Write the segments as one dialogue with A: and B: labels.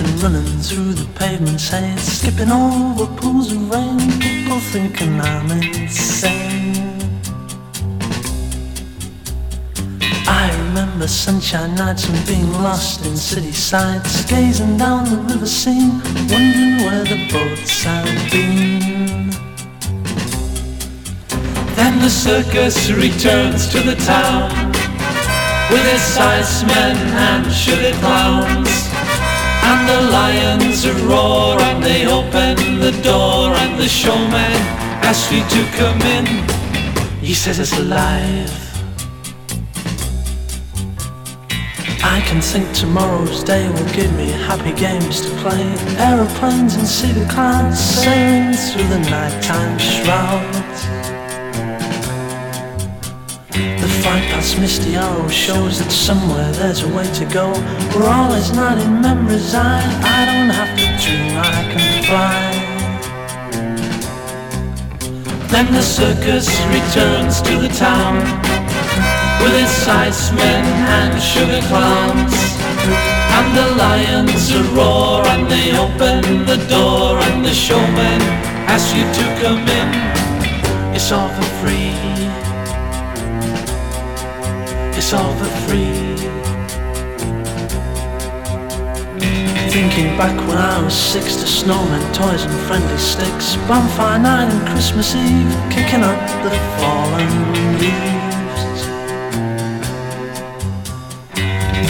A: And running through the pavement shade, skipping over pools of rain, people thinking I'm insane. I remember sunshine nights and being lost in city sights, gazing down the river scene, wondering where the boats had been. Then the circus returns to the town with its icemen and sugar clowns. And the lions roar and they open the door and the showman asks you to come in. He says it's alive. I can think tomorrow's day will give me happy games to play. Aeroplanes and city clouds sailing through the nighttime shrouds. Past misty arrow shows that somewhere there's a way to go. Where all is not in memories, I, I don't have to dream, I can fly. Then the circus returns to the town with its icemen and sugar clowns. And the lions roar and they open the door and the showman asks you to come in. It's all for free it's all for free. Thinking back when I was six to snowmen, toys and friendly sticks, bonfire night and Christmas Eve, kicking up the fallen leaves.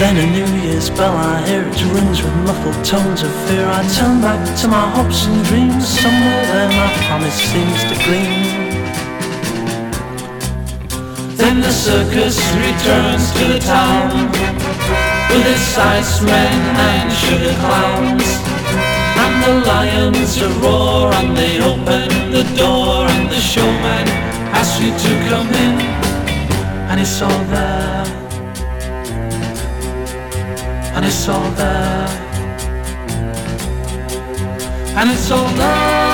A: Then a New Year's bell I hear it rings with muffled tones of fear. I turn back to my hopes and dreams, somewhere there my promise seems to gleam. Then the circus returns to the town with its icemen and sugar clowns. And the lions roar and they open the door and the showman asks you to come in and it's all there. And it's all there. And it's all there.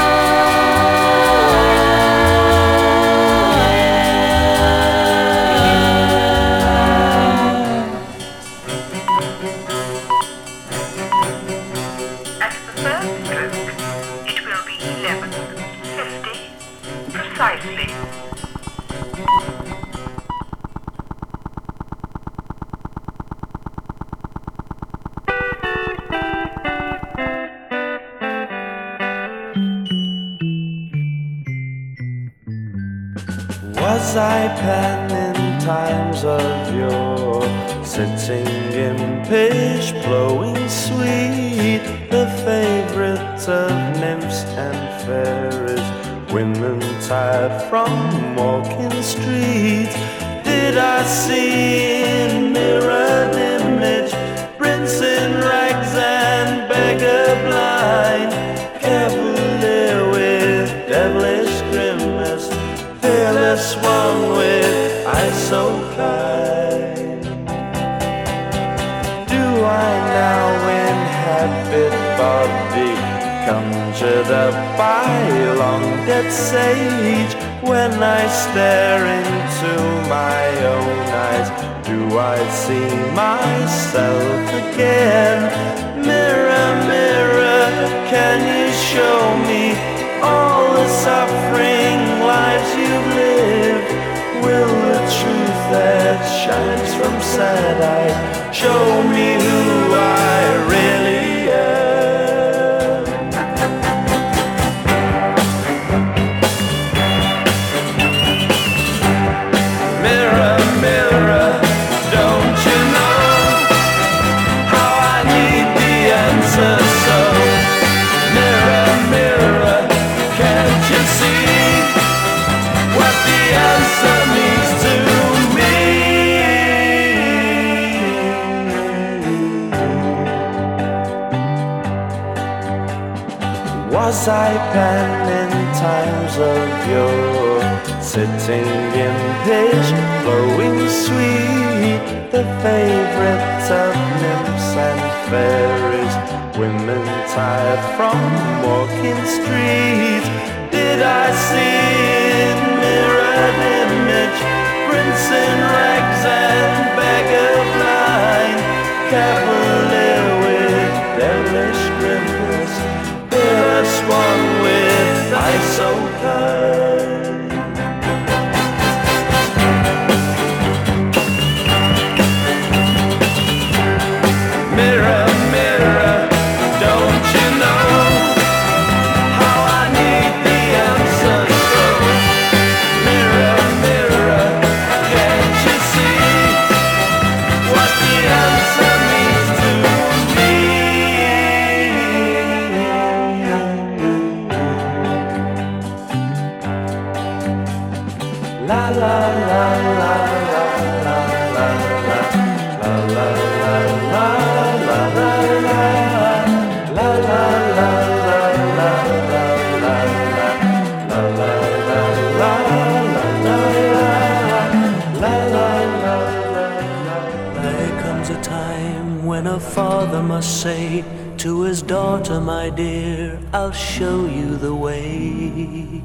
B: I'll show you the way.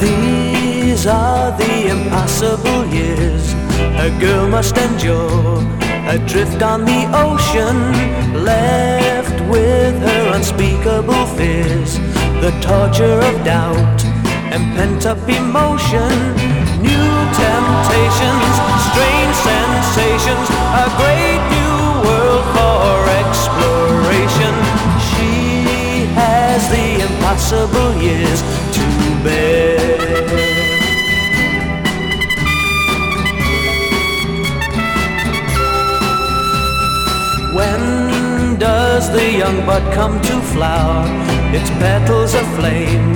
B: These are the impossible years a girl must endure. Adrift on the ocean, left with her unspeakable fears the torture of doubt and pent up emotion, new temptations, strange sensations, a great new world for exploration. She has the impossible years to bear. When does the young bud come to flower? its petals aflame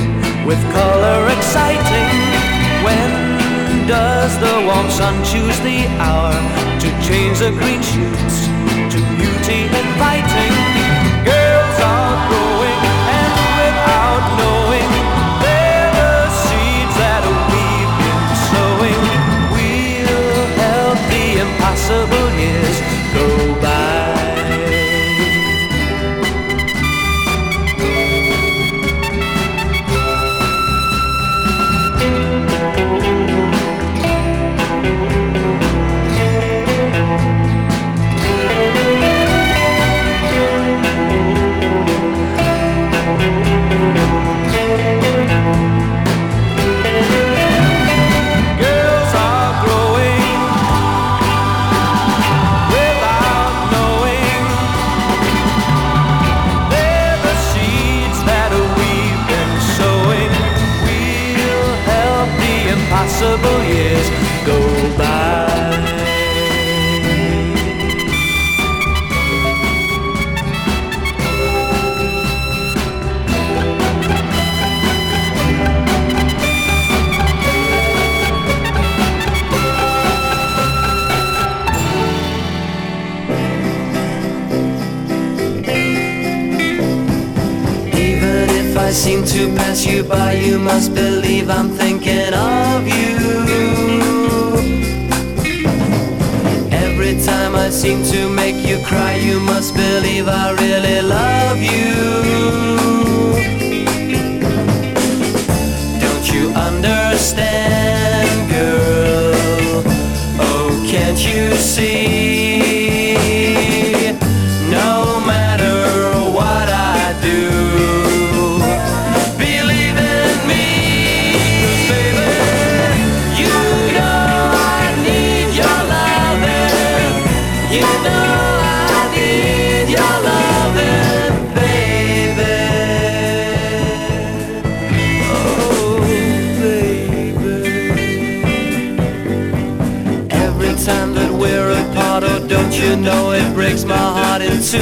B: with color exciting. When does the warm sun choose the hour to change the green shoots to beauty inviting? Girls are growing and without knowing they're the seeds that we've been sowing. We'll help the impossible years go impossible years go by. You must believe I'm thinking of you. Every time I seem to make you cry, you must believe I really love you. Don't you understand, girl? Oh, can't you see? You know it breaks my heart in two.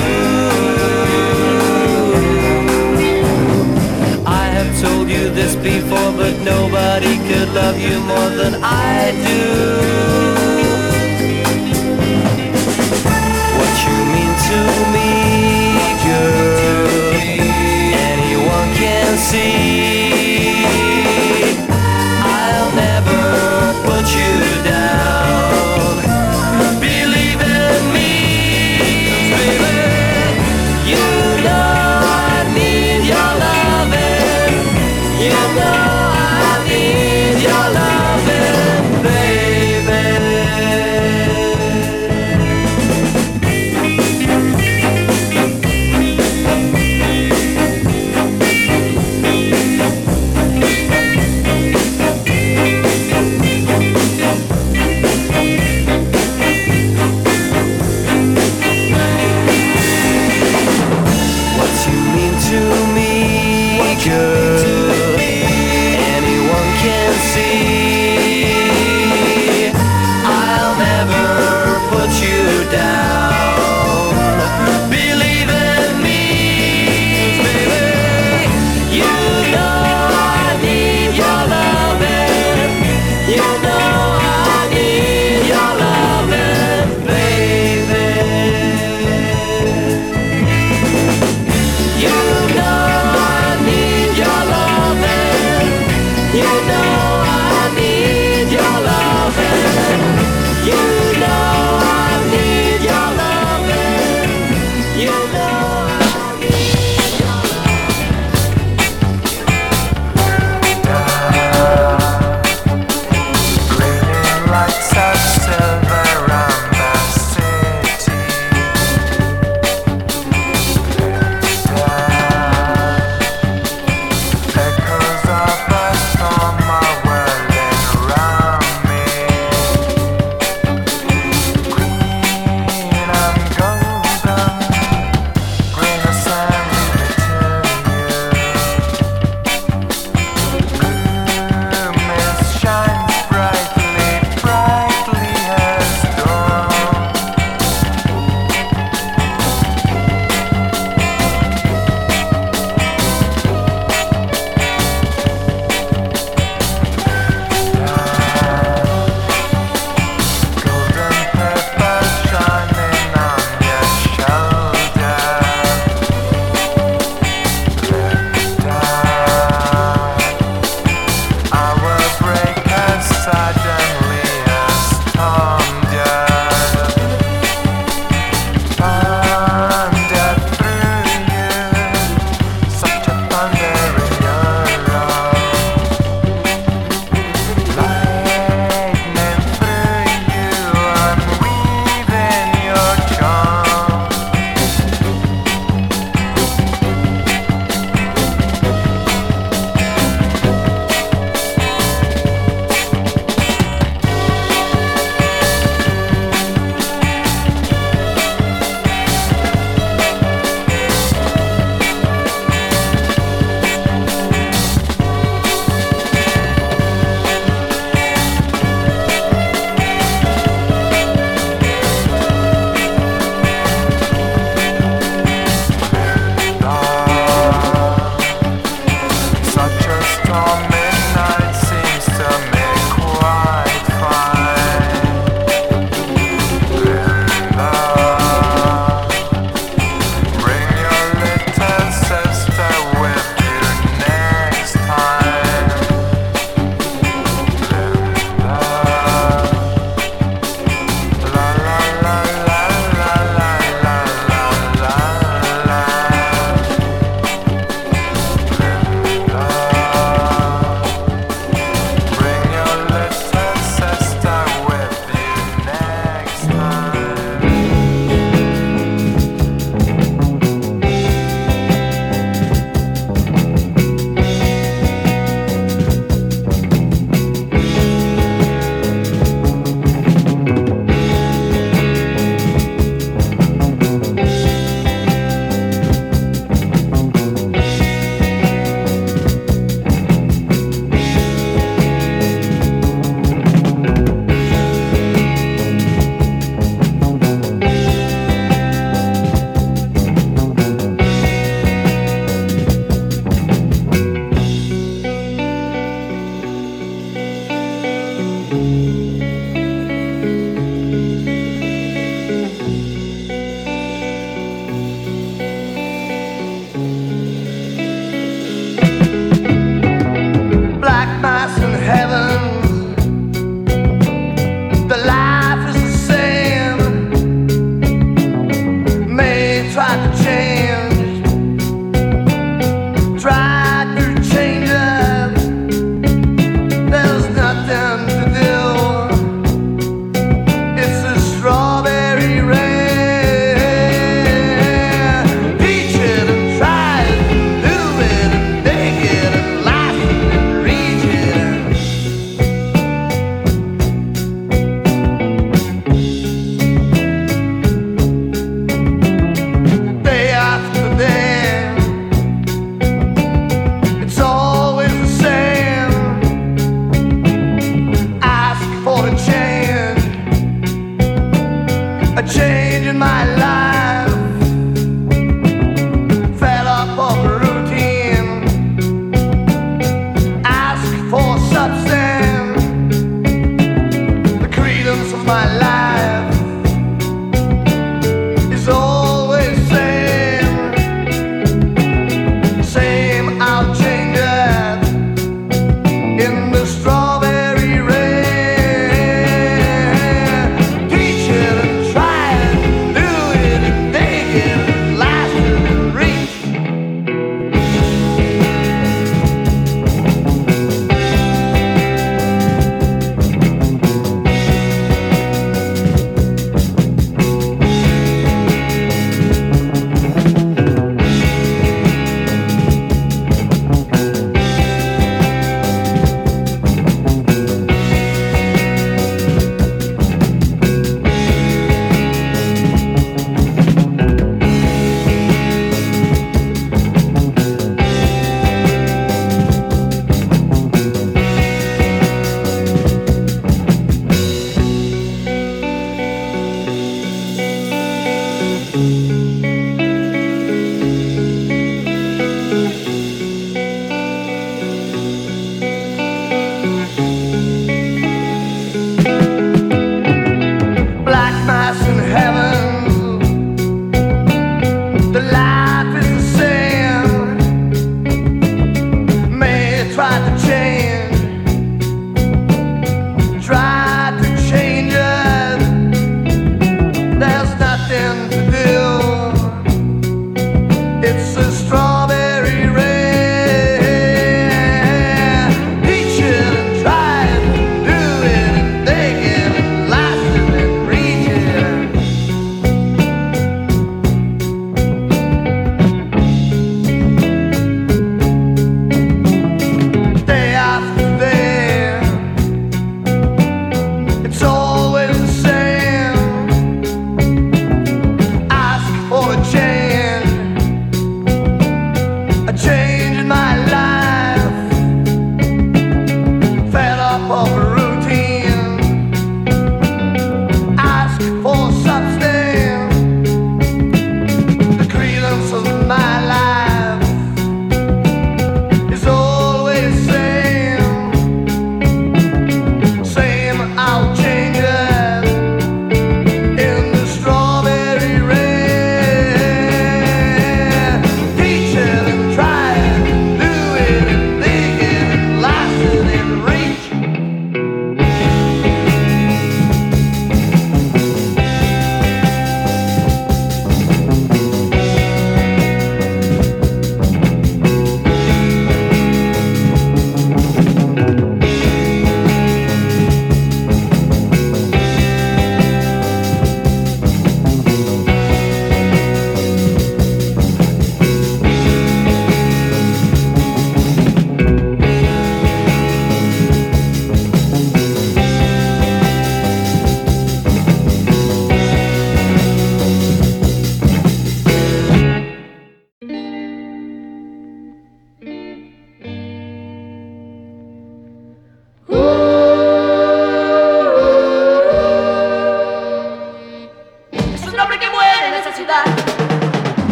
B: I have told you this before, but nobody could love you more than I do.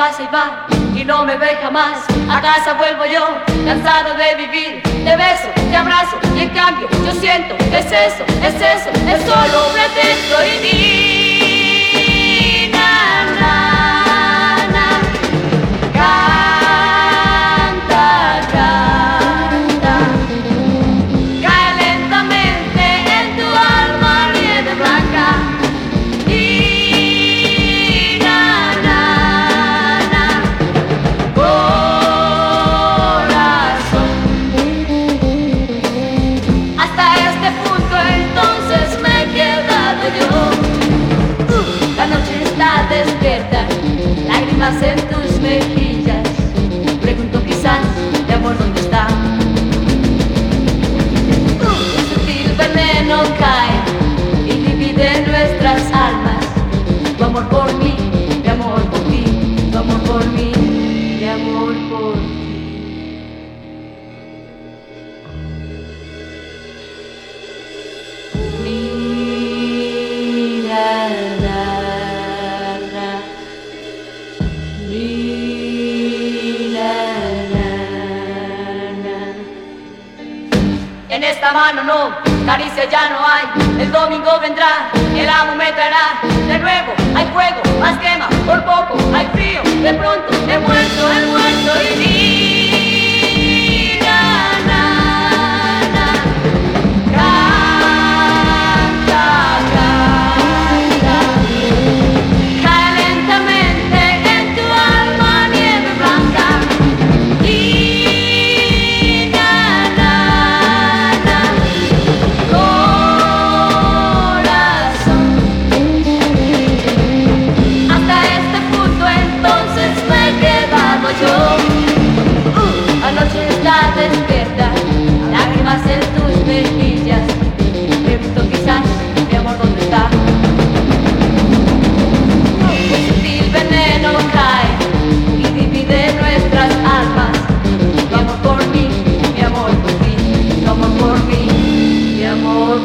B: pasa y va y no me ve jamás. A casa vuelvo yo, cansado de vivir. Te beso, te abrazo y en cambio
C: yo siento, es eso, es eso, es solo un pretexto y di. Na, na, na.
D: En esta mano no, caricia ya no hay. El domingo vendrá, el amo me traerá. De nuevo hay fuego, más quema, por poco hay frío. De pronto he muerto, he muerto y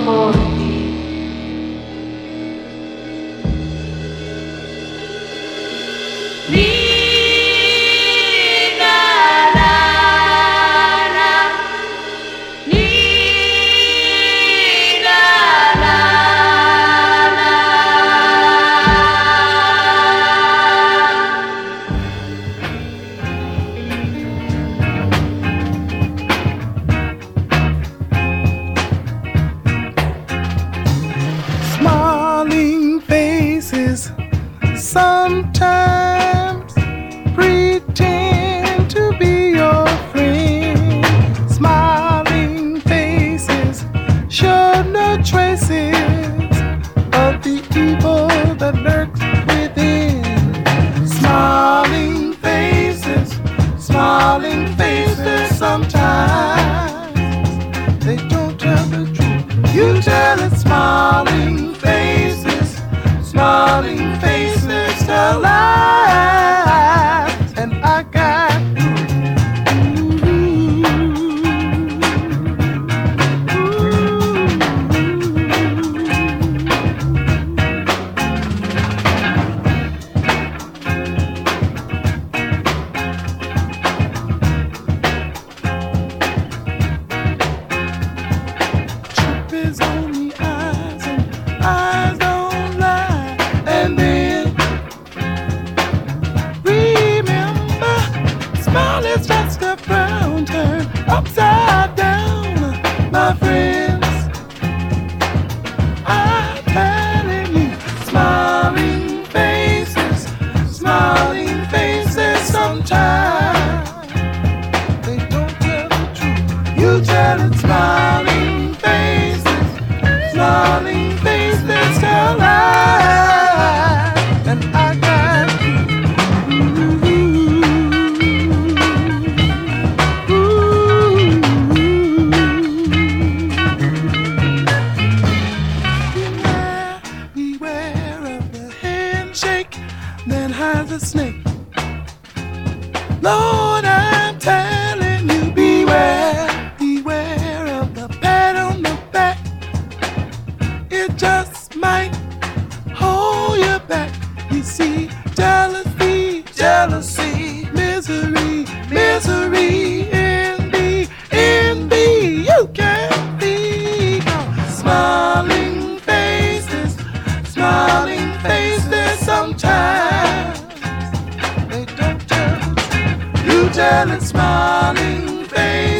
E: por ti. fragile and smiling face.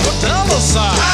E: encontramos. Ah.